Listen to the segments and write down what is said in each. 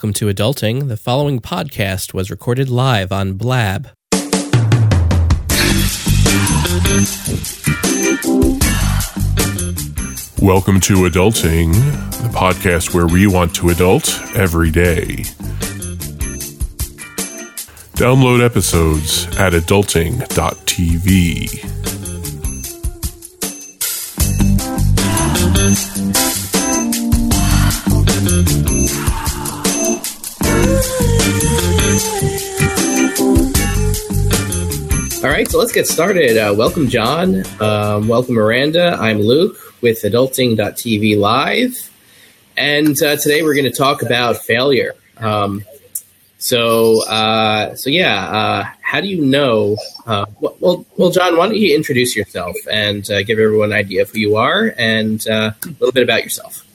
Welcome to Adulting. The following podcast was recorded live on Blab. Welcome to Adulting, the podcast where we want to adult every day. Download episodes at adulting.tv. All right, so let's get started. Uh, welcome, John. Um, welcome, Miranda. I'm Luke with Adulting.tv Live. And uh, today we're going to talk about failure. Um, so, uh, so yeah, uh, how do you know? Uh, well, well, John, why don't you introduce yourself and uh, give everyone an idea of who you are and a little bit about yourself?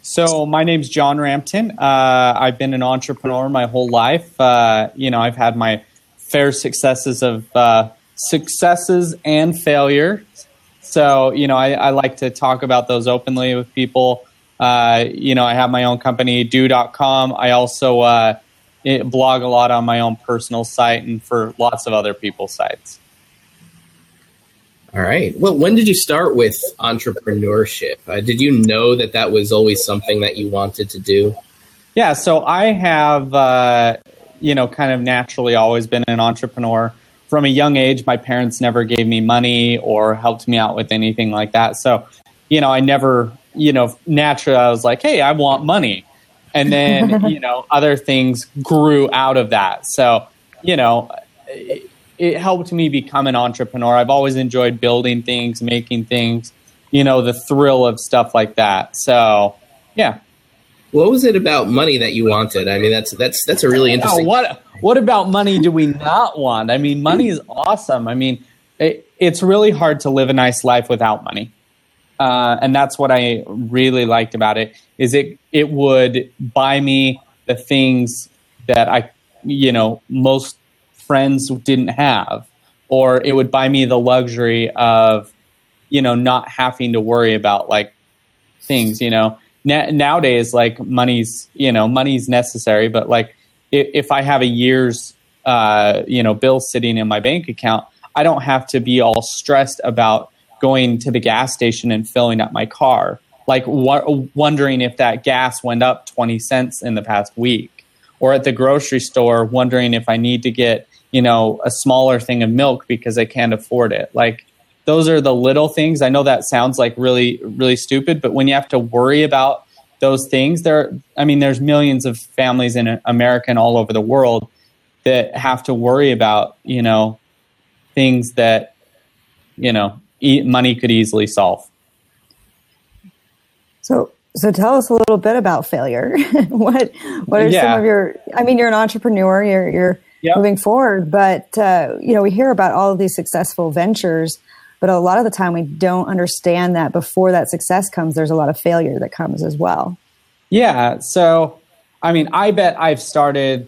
So, my name's John Rampton. I've been an entrepreneur my whole life. You know, I've had my fair successes of uh, successes and failure. So, you know, I, I, like to talk about those openly with people. Uh, you know, I have my own company, Due.com. I also uh, blog a lot on my own personal site and for lots of other people's sites. All right. Well, when did you start with entrepreneurship? Uh, did you know that that was always something that you wanted to do? Yeah. So I have, uh, you know, kind of naturally always been an entrepreneur. From a young age, my parents never gave me money or helped me out with anything like that. So, you know, I never, you know, naturally I was like, hey, I want money. And then, you know, other things grew out of that. So, you know, it, it helped me become an entrepreneur. I've always enjoyed building things, making things, you know, the thrill of stuff like that. So, yeah, what was it about money that you wanted? I mean, that's that's that's a really interesting. what what about money do we not want? I mean, money is awesome. I mean, it, it's really hard to live a nice life without money, uh, and that's what I really liked about it. Is it it would buy me the things that I, you know, most friends didn't have, or it would buy me the luxury of, you know, not having to worry about like things, you know na- nowadays like money's you know money's necessary but like if, if i have a year's uh, you know bill sitting in my bank account i don't have to be all stressed about going to the gas station and filling up my car. Like wondering if that gas went up 20 cents in the past week. Or at the grocery store wondering if i need to get you know a smaller thing of milk because i can't afford it. Like those are the little things. I know that sounds like really, really stupid, but when you have to worry about those things, there, I mean, there's millions of families in America and all over the world that have to worry about, you know, things that, you know, e- money could easily solve. So, so tell us a little bit about failure. what, what are yeah. some of your? I mean, you're an entrepreneur. You're you're yep. moving forward, but uh, you know, we hear about all of these successful ventures but a lot of the time, we don't understand that before that success comes, there's a lot of failure that comes as well. Yeah. So, I mean, I bet I've started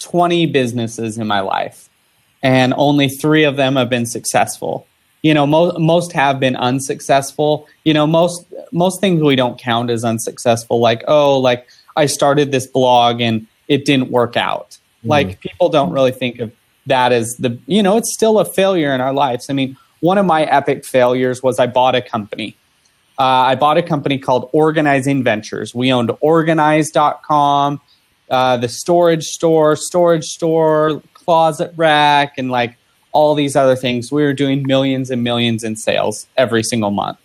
20 businesses in my life, and only three of them have been successful. You know, most most have been unsuccessful. You know, most most things we don't count as unsuccessful. Like, oh, like I started this blog and it didn't work out. Mm. Like people don't really think of that as the you know it's still a failure in our lives. I mean, one of my epic failures was I bought a company. Uh, I bought a company called Organizing Ventures. We owned organize.com, uh, the storage store, storage store, closet rack, and like all these other things. We were doing millions and millions in sales every single month.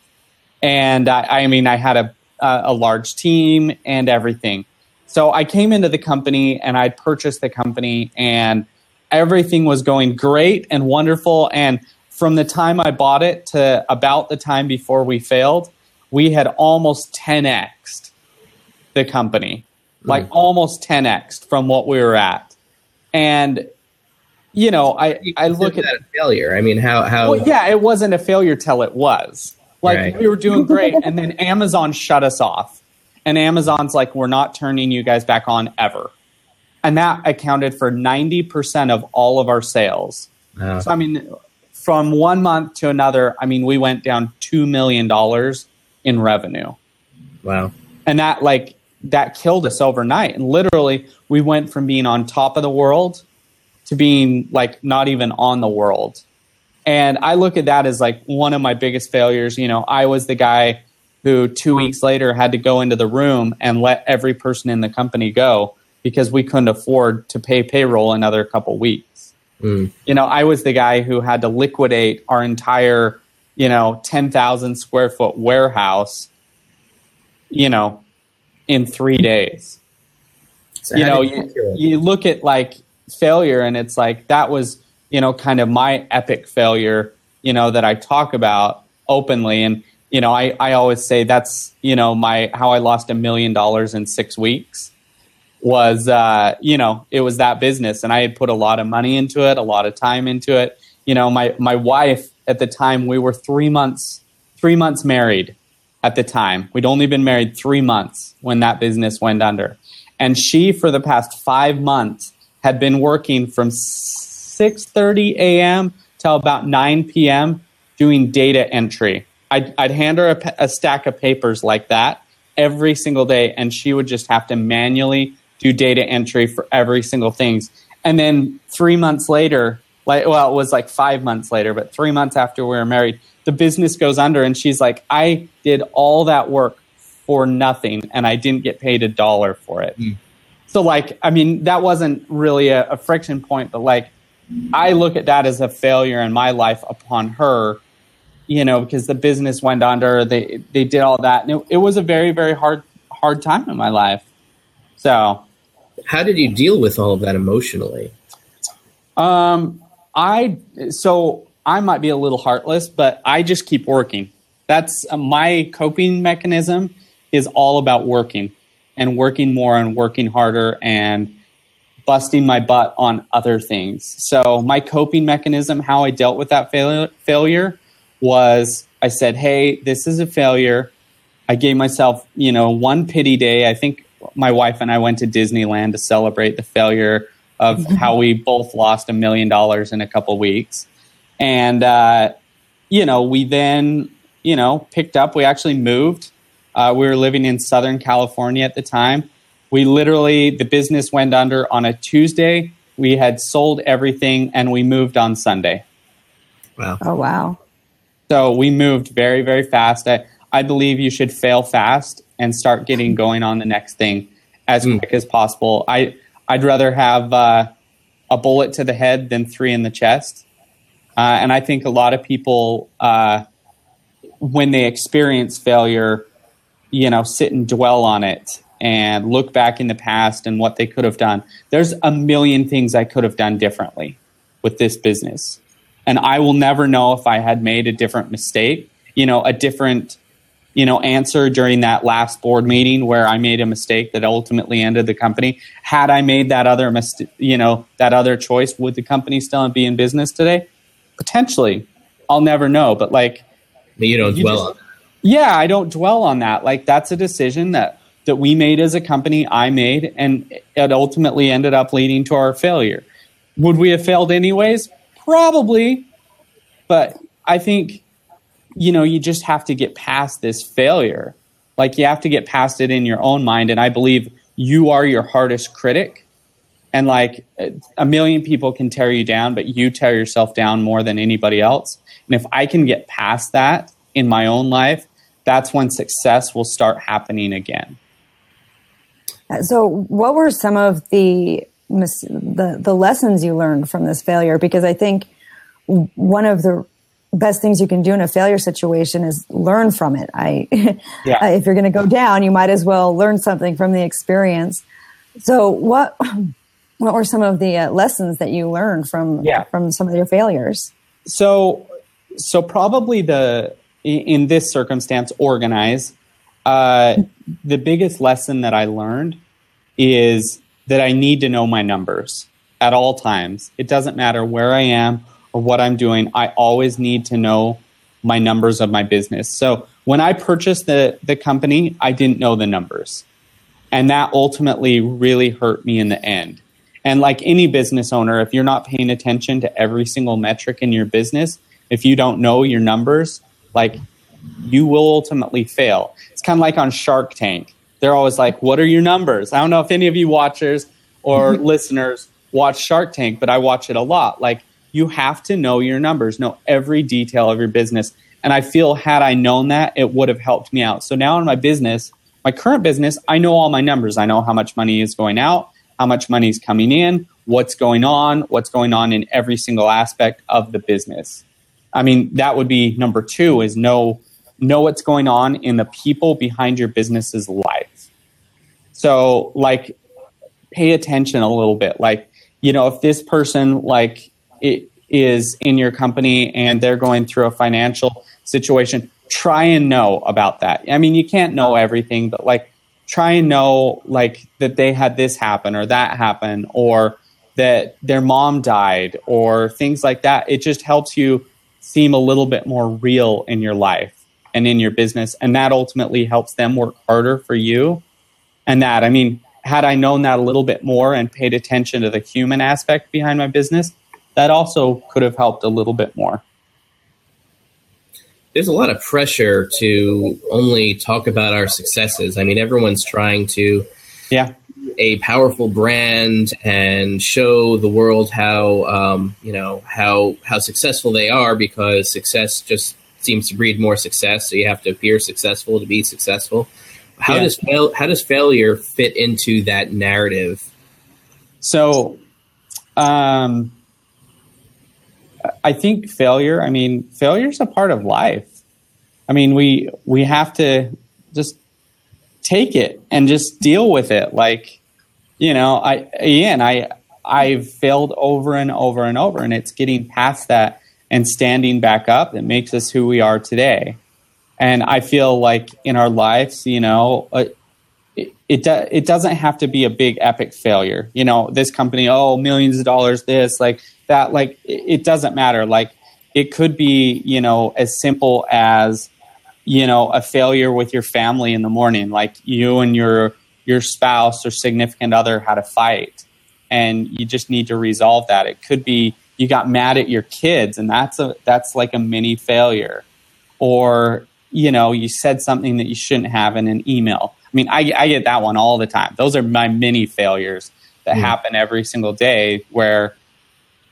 And I, I mean, I had a, a large team and everything. So I came into the company and I purchased the company and everything was going great and wonderful. And from the time I bought it to about the time before we failed, we had almost 10x the company, mm. like almost 10x from what we were at. And you know, I I look at that a failure. I mean, how how? Well, yeah, it wasn't a failure till it was. Like right. we were doing great, and then Amazon shut us off, and Amazon's like, "We're not turning you guys back on ever," and that accounted for ninety percent of all of our sales. Oh. So I mean, from one month to another, I mean, we went down $2 million in revenue. Wow. And that, like, that killed us overnight. And literally, we went from being on top of the world to being like not even on the world. And I look at that as like one of my biggest failures. You know, I was the guy who two weeks later had to go into the room and let every person in the company go because we couldn't afford to pay payroll another couple weeks. Mm. You know, I was the guy who had to liquidate our entire, you know, 10,000 square foot warehouse, you know, in three days. So you know, you, you look at like failure and it's like that was, you know, kind of my epic failure, you know, that I talk about openly. And, you know, I, I always say that's, you know, my how I lost a million dollars in six weeks was uh, you know, it was that business and I had put a lot of money into it, a lot of time into it. You know, my my wife at the time we were three months three months married at the time. We'd only been married three months when that business went under. And she, for the past five months, had been working from 6.30 a.m. till about 9 p.m. doing data entry. I'd, I'd hand her a, a stack of papers like that every single day, and she would just have to manually do data entry for every single things. And then three months later, like well, it was like five months later, but three months after we were married, the business goes under and she's like i did all that work for nothing and i didn't get paid a dollar for it mm. so like i mean that wasn't really a, a, friction point but like i look at that as a failure in my life upon her you know because the business went under they they did all that and it, it was a very very hard hard time in my life so how did you deal with all of that emotionally um i so I might be a little heartless, but I just keep working. That's uh, my coping mechanism is all about working and working more and working harder and busting my butt on other things. So my coping mechanism, how I dealt with that fail- failure was I said, "Hey, this is a failure." I gave myself, you know, one pity day. I think my wife and I went to Disneyland to celebrate the failure of how we both lost a million dollars in a couple weeks. And, uh, you know, we then, you know, picked up. We actually moved. Uh, we were living in Southern California at the time. We literally, the business went under on a Tuesday. We had sold everything and we moved on Sunday. Wow. Oh, wow. So we moved very, very fast. I, I believe you should fail fast and start getting going on the next thing as mm. quick as possible. I, I'd rather have uh, a bullet to the head than three in the chest. Uh, and I think a lot of people, uh, when they experience failure, you know, sit and dwell on it and look back in the past and what they could have done. There's a million things I could have done differently with this business. And I will never know if I had made a different mistake, you know, a different, you know, answer during that last board meeting where I made a mistake that ultimately ended the company. Had I made that other mistake, you know, that other choice, would the company still be in business today? potentially i'll never know but like you don't you dwell just, on that. yeah i don't dwell on that like that's a decision that that we made as a company i made and it ultimately ended up leading to our failure would we have failed anyways probably but i think you know you just have to get past this failure. Like you have to get past it in your own mind and i believe you are your hardest critic. And like a million people can tear you down but you tear yourself down more than anybody else. And if i can get past that in my own life that's when success will start happening again. So what were some of the the, the lessons you learned from this failure? Because i think one of the best things you can do in a failure situation is learn from it i yeah. if you're going to go down you might as well learn something from the experience so what what were some of the uh, lessons that you learned from yeah. from some of your failures? So, so probably the in this circumstance, organize. Uh, the biggest lesson that I learned is that I need to know my numbers at all times. It doesn't matter where I am or what I'm doing. I always need to know my numbers of my business. So when I purchased the the company, I didn't know the numbers, and that ultimately really hurt me in the end. And like any business owner, if you're not paying attention to every single metric in your business, if you don't know your numbers, like you will ultimately fail. It's kind of like on Shark Tank. they're always like, What are your numbers? I don't know if any of you watchers or listeners watch Shark Tank, but I watch it a lot. Like, you have to know your numbers, know every detail of your business. And I feel had I known that, it would have helped me out. So now in my business, my current business, I know all my numbers. I know how much money is going out, how much money is coming in, what's going on, what's going on in every single aspect of the business. I mean, that would be number two is know know what's going on in the people behind your business's life. So like pay attention a little bit. Like, you know, if this person like is in your company and they're going through a financial situation, try and know about that. I mean, you can't know everything, but like try and know like that they had this happen or that happen or that their mom died or things like that. It just helps you seem a little bit more real in your life and in your business. And that ultimately helps them work harder for you. And that, I mean, had I known that a little bit more and paid attention to the human aspect behind my business, that also could have helped a little bit more. There's a lot of pressure to only talk about our successes. I mean, everyone's trying to yeah a powerful brand and show the world how um, you know how how successful they are because success just seems to breed more success. So you have to appear successful to be successful. How yeah. does fail, how does failure fit into that narrative? So, um, I think failure. I mean, failure is a part of life. I mean, we we have to just take it and just deal with it. Like, you know, I again, I I've failed over and over and over, and it's getting past that and standing back up that makes us who we are today. And I feel like in our lives, you know, uh, it do, it doesn't have to be a big epic failure. You know, this company, oh, millions of dollars, this like that, like it, it doesn't matter. Like it could be, you know, as simple as you know a failure with your family in the morning like you and your your spouse or significant other had a fight and you just need to resolve that it could be you got mad at your kids and that's a that's like a mini failure or you know you said something that you shouldn't have in an email i mean i, I get that one all the time those are my mini failures that mm. happen every single day where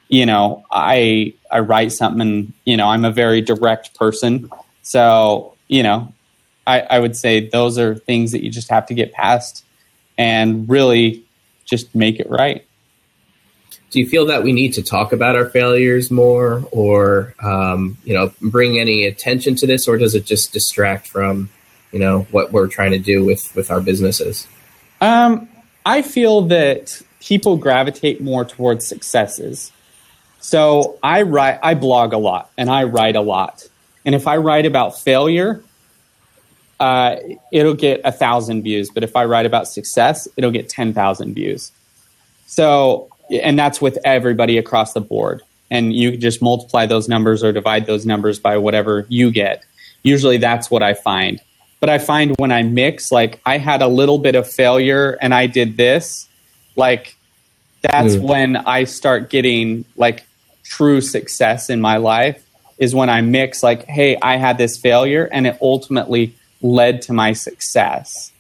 you know i i write something and you know i'm a very direct person so you know, I, I would say those are things that you just have to get past and really just make it right. Do you feel that we need to talk about our failures more, or um, you know, bring any attention to this, or does it just distract from you know what we're trying to do with with our businesses? Um, I feel that people gravitate more towards successes. So I write, I blog a lot, and I write a lot. And if I write about failure, uh, it'll get a thousand views. But if I write about success, it'll get 10,000 views. So, and that's with everybody across the board. And you just multiply those numbers or divide those numbers by whatever you get. Usually that's what I find. But I find when I mix, like I had a little bit of failure and I did this, like that's mm. when I start getting like true success in my life is when I mix like, hey, I had this failure and it ultimately led to my success.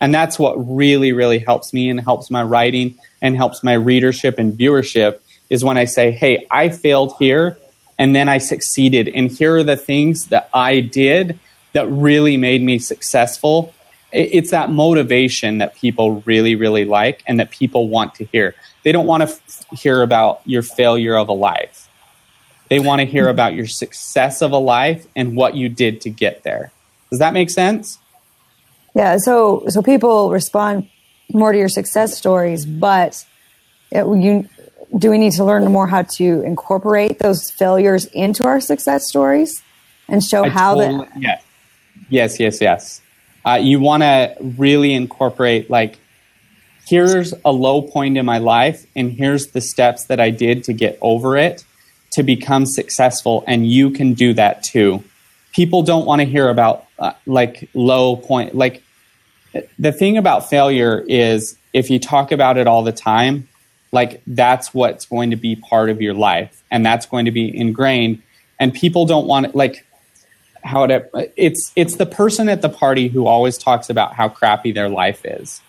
And that's what really, really helps me and helps my writing and helps my readership and viewership is when I say, hey, I failed here and then I succeeded. And here are the things that I did that really made me successful. It's that motivation that people really, really like and that people want to hear. They don't want to f- hear about your failure of a life they want to hear mm-hmm. about your success of a life and what you did to get there. Does that make sense? Yeah. So so people respond more to your success stories, but it, you do we need to learn more how to incorporate those failures into our success stories and show I how totally, that? Yes. Yes. Yes. Yes. Uh, you want to really incorporate like here's a low point in my life and here's the steps that I did to get over it to become successful, and you can do that too. People don't want to hear about uh, like low point. Like the thing about failure is if you talk about it all the time, like that's what's going to be part of your life, and that's going to be ingrained. And people don't want it. Like how it it's it's the person at the party who always talks about how crappy their life is.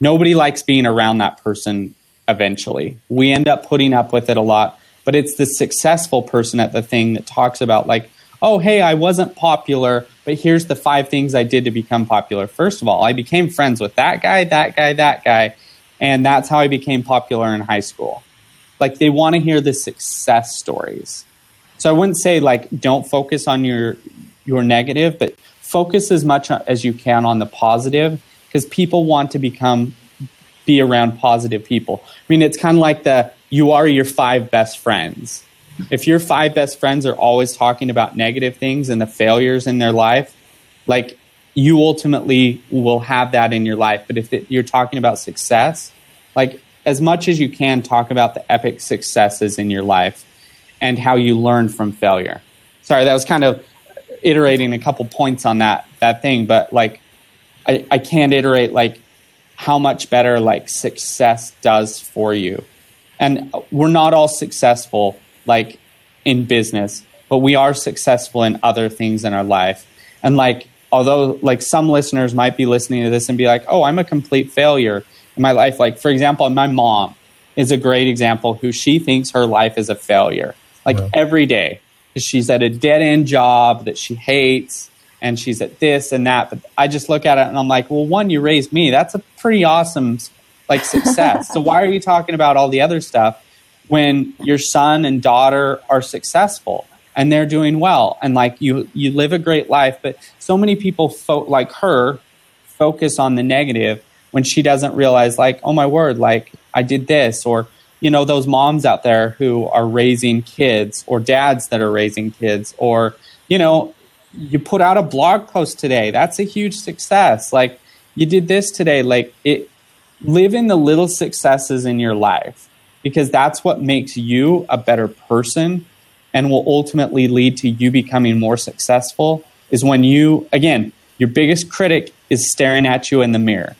Nobody likes being around that person eventually. We end up putting up with it a lot, but it's the successful person at the thing that talks about like, "Oh, hey, I wasn't popular, but here's the five things I did to become popular." First of all, I became friends with that guy, that guy, that guy, and that's how I became popular in high school. Like they want to hear the success stories. So I wouldn't say like don't focus on your your negative, but focus as much as you can on the positive because people want to become be around positive people. I mean, it's kind of like the you are your five best friends. If your five best friends are always talking about negative things and the failures in their life, like you ultimately will have that in your life. But if it, you're talking about success, like as much as you can, talk about the epic successes in your life and how you learn from failure. Sorry, that was kind of iterating a couple points on that that thing, but like I, I can't iterate like how much better like success does for you. And we're not all successful like in business, but we are successful in other things in our life. And like although like some listeners might be listening to this and be like, "Oh, I'm a complete failure in my life." Like for example, my mom is a great example who she thinks her life is a failure. Like yeah. every day, she's at a dead end job that she hates and she's at this and that. But I just look at it and I'm like, well, one, you raised me. That's a pretty awesome like success. so why are you talking about all the other stuff when your son and daughter are successful and they're doing well and like you you live a great life? But so many people fo- like her focus on the negative when she doesn't realize like, oh my word, like I did this or you know those moms out there who are raising kids or dads that are raising kids or you know you put out a blog post today. That's a huge success. Like you did this today. Like it, live in the little successes in your life because that's what makes you a better person and will ultimately lead to you becoming more successful. Is when you, again, your biggest critic is staring at you in the mirror.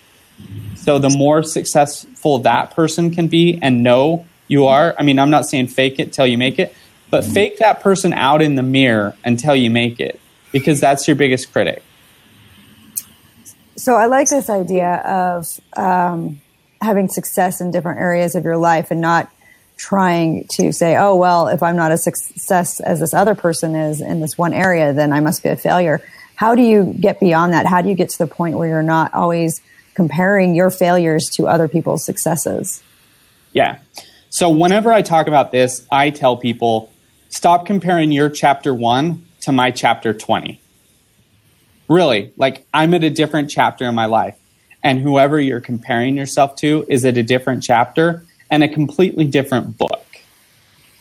So the more successful that person can be and know you are, I mean, I'm not saying fake it till you make it, but fake that person out in the mirror until you make it because that's your biggest critic. So I like this idea of um, having success in different areas of your life and not trying to say, oh, well, if I'm not a success as this other person is in this one area, then I must be a failure. How do you get beyond that? How do you get to the point where you're not always comparing your failures to other people's successes? Yeah. So whenever I talk about this, I tell people stop comparing your chapter one to my chapter 20. Really, like I'm at a different chapter in my life. And whoever you're comparing yourself to is at a different chapter and a completely different book.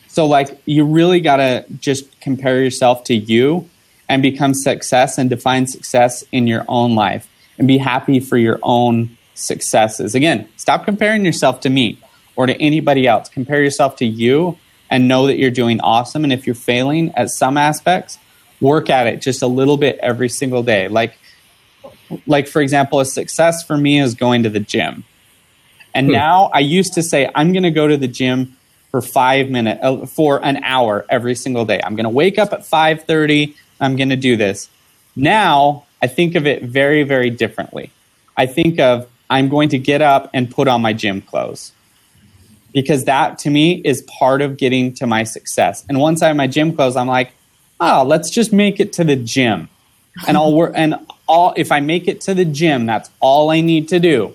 So, like, you really got to just compare yourself to you and become success and define success in your own life and be happy for your own successes. Again, stop comparing yourself to me or to anybody else. Compare yourself to you and know that you're doing awesome. And if you're failing at some aspects, work at it just a little bit every single day. Like, like for example, a success for me is going to the gym. And hmm. now I used to say I'm going to go to the gym for five minutes, uh, for an hour every single day. I'm going to wake up at 5:30. I'm going to do this. Now I think of it very, very differently. I think of I'm going to get up and put on my gym clothes because that to me is part of getting to my success. And once I have my gym clothes, I'm like, oh, let's just make it to the gym. And I'll work and all if I make it to the gym, that's all I need to do.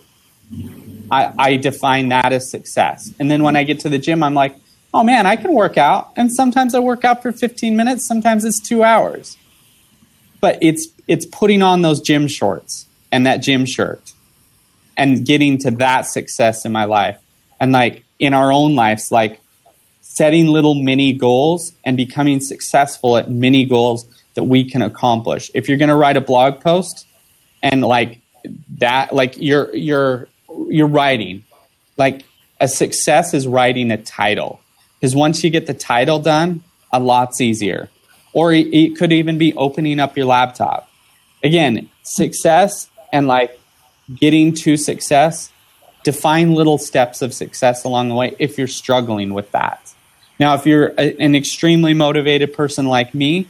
I, I define that as success. And then when I get to the gym, I'm like, oh man, I can work out. And sometimes I work out for 15 minutes, sometimes it's two hours. But it's it's putting on those gym shorts and that gym shirt and getting to that success in my life. And like in our own lives, like setting little mini goals and becoming successful at mini goals that we can accomplish. If you're going to write a blog post and like that like you're you're you're writing like a success is writing a title because once you get the title done a lot's easier or it could even be opening up your laptop. Again success and like getting to success define little steps of success along the way if you're struggling with that. Now, if you're a, an extremely motivated person like me,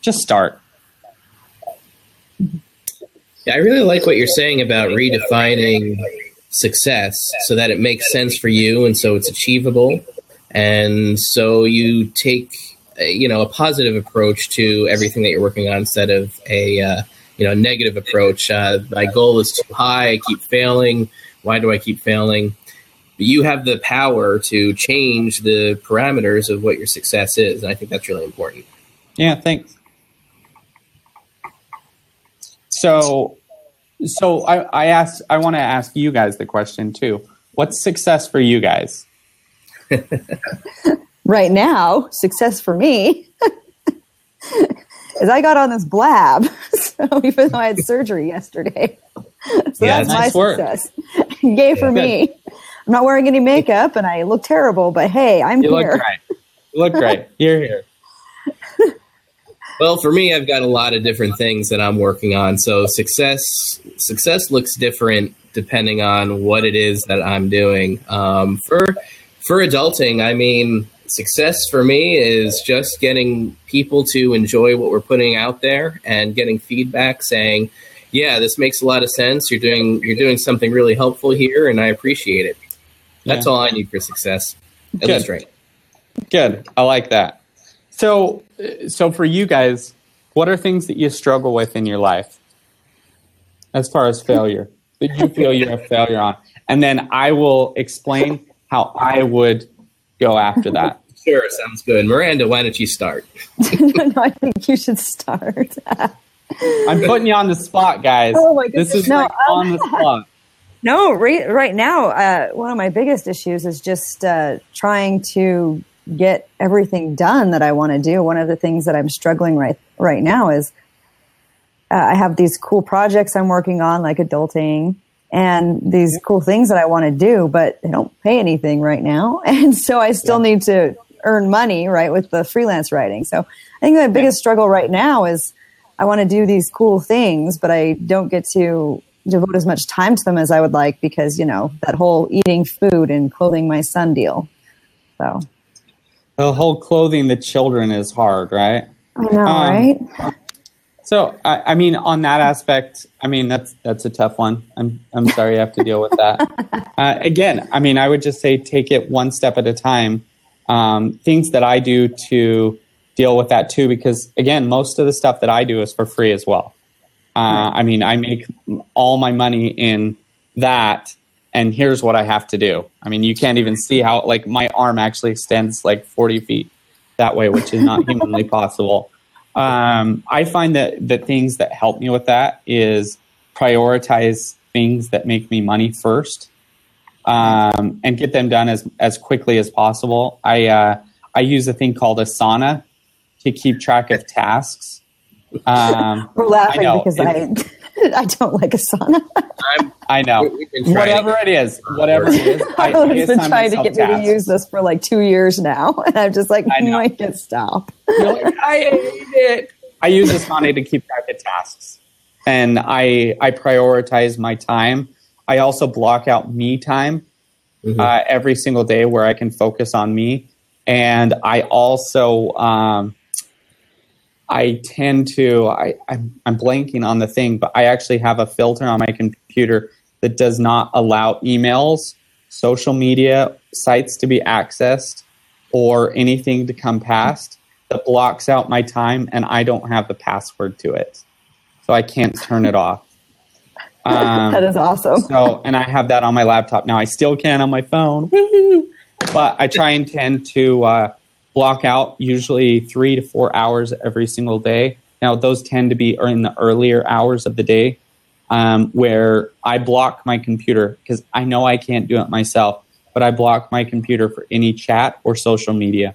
just start. Yeah, I really like what you're saying about redefining success so that it makes sense for you and so it's achievable. And so you take you know a positive approach to everything that you're working on instead of a uh, you know negative approach. Uh, my goal is too high i keep failing. Why do i keep failing? You have the power to change the parameters of what your success is and i think that's really important. Yeah thanks. So so I, I ask I want to ask you guys the question too. What's success for you guys? right now, success for me is I got on this blab. So even though I had surgery yesterday. So yeah, that's nice my work. success. Yay for yeah, me. I'm not wearing any makeup and I look terrible, but hey, I'm you here. Look great. You look great. You're here. Well, for me, I've got a lot of different things that I'm working on. So success success looks different depending on what it is that I'm doing. Um, for for adulting, I mean, success for me is just getting people to enjoy what we're putting out there and getting feedback saying, "Yeah, this makes a lot of sense. You're doing you're doing something really helpful here, and I appreciate it." That's yeah. all I need for success. At Good. least right. Good. I like that. So, so for you guys, what are things that you struggle with in your life as far as failure that you feel you're a failure on? And then I will explain how I would go after that. Sure, sounds good. Miranda, why don't you start? no, I think you should start. I'm putting you on the spot, guys. Oh my goodness. This is no, like um, on the spot. No, right, right now, uh, one of my biggest issues is just uh, trying to get everything done that I want to do. One of the things that I'm struggling right right now is uh, I have these cool projects I'm working on, like adulting, and these cool things that I want to do, but they don't pay anything right now, and so I still yeah. need to earn money, right, with the freelance writing. So I think the biggest struggle right now is I want to do these cool things, but I don't get to devote as much time to them as I would like because you know that whole eating food and clothing my son deal. So the whole clothing the children is hard, right? I know, um, right? So, I, I, mean, on that aspect, I mean that's that's a tough one. I'm I'm sorry you have to deal with that. uh, again, I mean, I would just say take it one step at a time. Um, things that I do to deal with that too, because again, most of the stuff that I do is for free as well. Uh, I mean, I make all my money in that and here's what I have to do. I mean, you can't even see how like my arm actually extends like 40 feet that way, which is not humanly possible. Um, I find that the things that help me with that is prioritize things that make me money first, um, and get them done as as quickly as possible. I uh, I use a thing called Asana to keep track of tasks. Um, We're laughing I because I I don't like Asana. i know. Whatever it is, whatever it is. I, have been trying to get me to use this for like two years now, and I'm just like, I might get stop. Like, I hate it. I use Asana to keep track of tasks, and I I prioritize my time. I also block out me time mm-hmm. uh, every single day where I can focus on me, and I also um, I tend to I I'm, I'm, blanking on the thing, but I actually have a filter on my computer that does not allow emails, social media sites to be accessed, or anything to come past that blocks out my time, and I don't have the password to it, so I can't turn it off. Um, that is awesome. So, and I have that on my laptop now. I still can on my phone, but I try and tend to. Uh, block out usually three to four hours every single day. Now, those tend to be in the earlier hours of the day um, where I block my computer because I know I can't do it myself, but I block my computer for any chat or social media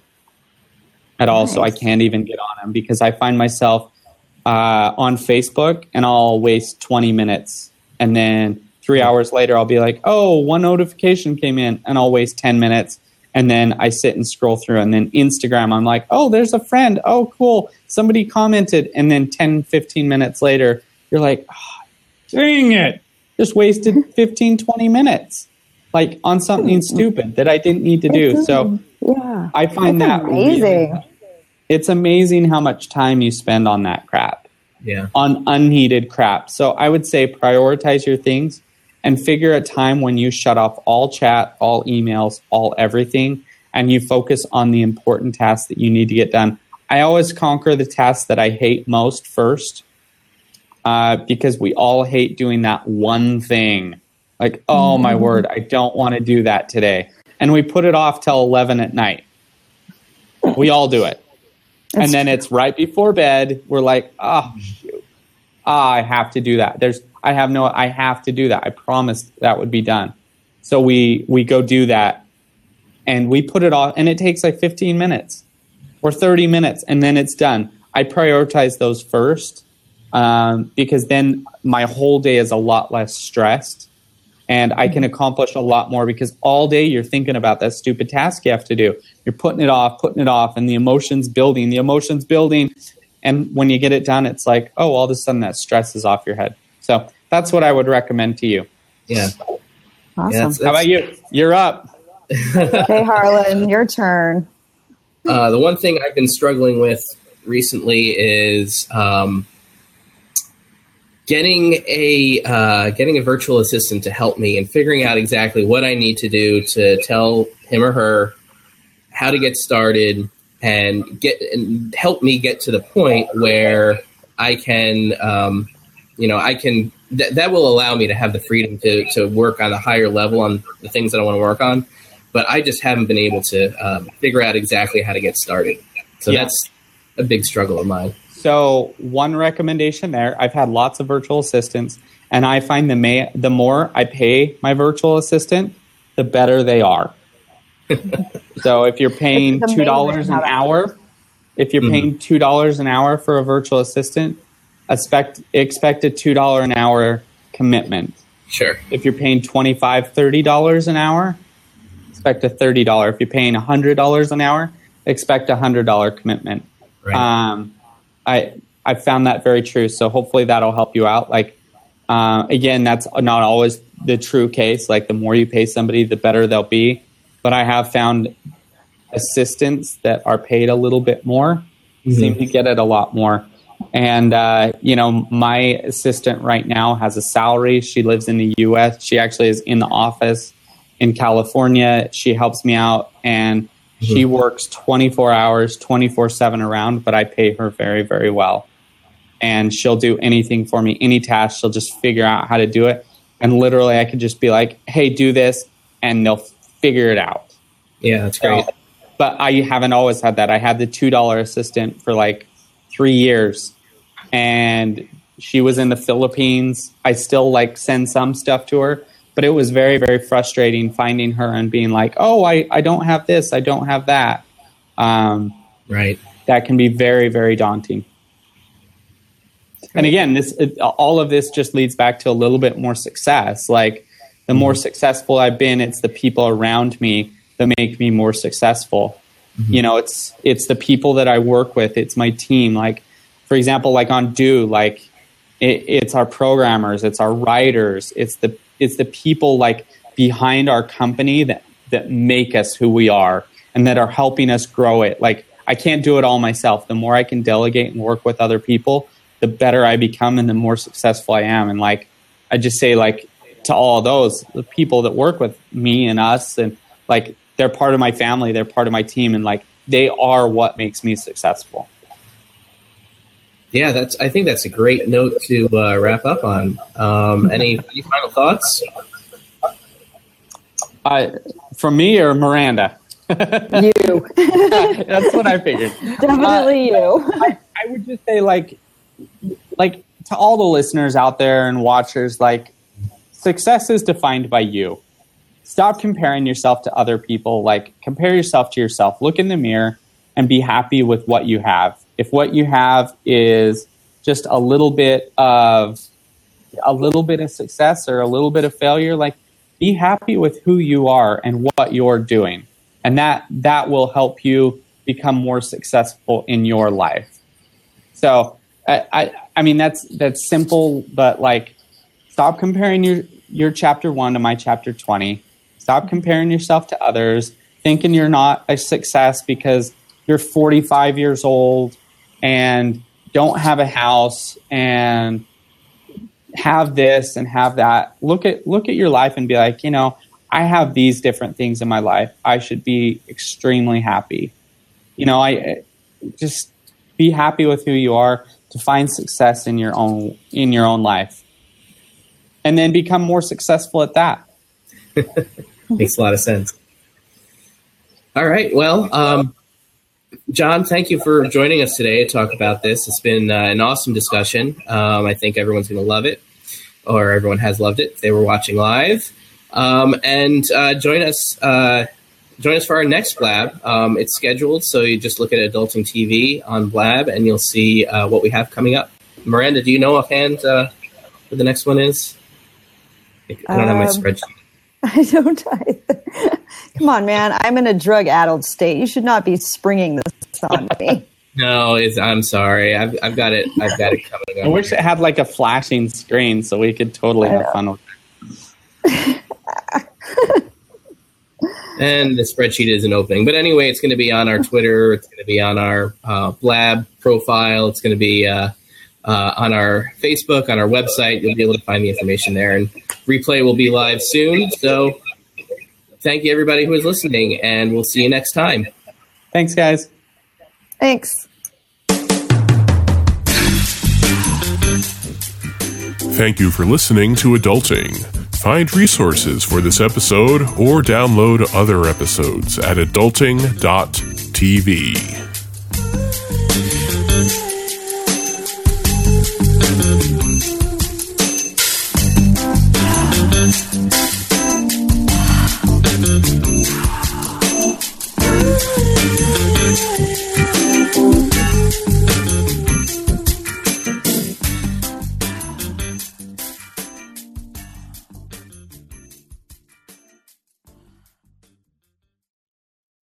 at all. Nice. So I can't even get on them because I find myself uh, on Facebook and I'll waste 20 minutes. And then three hours later, I'll be like, oh, one notification came in, and I'll waste 10 minutes and then I sit and scroll through. And then Instagram, I'm like, oh, there's a friend. Oh, cool. Somebody commented. And then 10, 15 minutes later, you're like, oh, dang it. Just wasted 15, 20 minutes like on something hmm. stupid that I didn't need to do. So yeah. I find That's that amazing. Really, it's amazing how much time you spend on that crap. Yeah. On unneeded crap. So I would say prioritize your things and figure a time when you shut off all chat, all emails, all everything, and you focus on the important tasks that you need to get done. I always conquer the tasks that I hate most first uh, because we all hate doing that one thing. Like, oh my mm-hmm. word, I don't want to do that today. And we put it off till 11 at night. We all do it. That's and then true. it's right before bed. We're like, oh, shoot. Ah, I have to do that. There's, I have no, I have to do that. I promised that would be done. So we, we go do that and we put it off and it takes like 15 minutes or 30 minutes and then it's done. I prioritize those first um, because then my whole day is a lot less stressed and I can accomplish a lot more because all day you're thinking about that stupid task you have to do. You're putting it off, putting it off, and the emotions building, the emotions building. And when you get it done, it's like, oh, all of a sudden that stress is off your head. So that's what I would recommend to you. Yeah. Awesome. Yeah, that's, that's... How about you? You're up. okay, Harlan, your turn. Uh, the one thing I've been struggling with recently is um, getting a uh, getting a virtual assistant to help me and figuring out exactly what I need to do to tell him or her how to get started and get and help me get to the point where I can, um, you know, I can th- that will allow me to have the freedom to to work on a higher level on the things that I want to work on. But I just haven't been able to um, figure out exactly how to get started. So yeah. that's a big struggle of mine. So one recommendation there, I've had lots of virtual assistants, and I find the may, the more I pay my virtual assistant, the better they are. so if you're paying two dollars an hour, if you're mm-hmm. paying two dollars an hour for a virtual assistant, expect expect a two dollar an hour commitment. Sure. If you're paying twenty five, thirty dollars an hour, expect a thirty dollar. If you're paying hundred dollars an hour, expect a hundred dollar commitment. Right. Um, I I found that very true. So hopefully that'll help you out. Like uh, again, that's not always the true case. Like the more you pay somebody, the better they'll be. But I have found assistants that are paid a little bit more mm-hmm. seem to get it a lot more. And uh, you know, my assistant right now has a salary. She lives in the U.S. She actually is in the office in California. She helps me out, and she mm-hmm. works 24 hours, 24 7 around, but I pay her very, very well. And she'll do anything for me, any task. She'll just figure out how to do it. And literally, I could just be like, hey, do this, and they'll figure it out. Yeah, that's great. but I haven't always had that. I had the $2 assistant for like three years, and she was in the Philippines. I still like send some stuff to her but it was very very frustrating finding her and being like oh i, I don't have this i don't have that. Um, right. that can be very very daunting. And again this it, all of this just leads back to a little bit more success. Like the more mm-hmm. successful i've been it's the people around me that make me more successful mm-hmm. you know it's it's the people that i work with it's my team like for example like on Due like it, it's our programmers it's our writers it's the it's the people like behind our company that that make us who we are and that are helping us grow it. Like I can't do it all myself. The more I can delegate and work with other people, the better I become and the more successful I am. And like I just say like to all those the people that work with me and us and like they're part of my family, they're part of my team and like they are what makes me successful. Yeah, that's. I think that's a great note to uh, wrap up on. Um, any, any final thoughts? Uh, from me or Miranda? you. that's what I figured. Definitely uh, you. I, I would just say, like, like to all the listeners out there and watchers, like, success is defined by you. Stop comparing yourself to other people. Like, compare yourself to yourself. Look in the mirror and be happy with what you have if what you have is just a little bit of a little bit of success or a little bit of failure like be happy with who you are and what you're doing and that that will help you become more successful in your life so I, I, I mean that's that's simple but like stop comparing your your chapter 1 to my chapter 20 stop mm-hmm. comparing yourself to others thinking you're not a success because you're 45 years old and don't have a house and have this and have that. Look at look at your life and be like, you know, I have these different things in my life. I should be extremely happy. You know, I just be happy with who you are to find success in your own in your own life. And then become more successful at that. Makes a lot of sense. All right. Well, um, John, thank you for joining us today to talk about this. It's been uh, an awesome discussion. Um, I think everyone's going to love it, or everyone has loved it if they were watching live. Um, and uh, join us. Uh, join us for our next Blab. Um, it's scheduled, so you just look at Adulting TV on Blab, and you'll see uh, what we have coming up. Miranda, do you know offhand uh, what the next one is? I don't have my um, spreadsheet. I don't either. Come on, man. I'm in a drug addled state. You should not be springing this on me. no, I'm sorry. I've, I've got it. I've got it coming. I wish it had like a flashing screen so we could totally have fun with it. and the spreadsheet isn't opening. But anyway, it's going to be on our Twitter. It's going to be on our uh, Blab profile. It's going to be uh, uh, on our Facebook, on our website. You'll be able to find the information there. And replay will be live soon. So thank you, everybody who is listening, and we'll see you next time. Thanks, guys. Thanks. Thank you for listening to Adulting. Find resources for this episode or download other episodes at adulting.tv.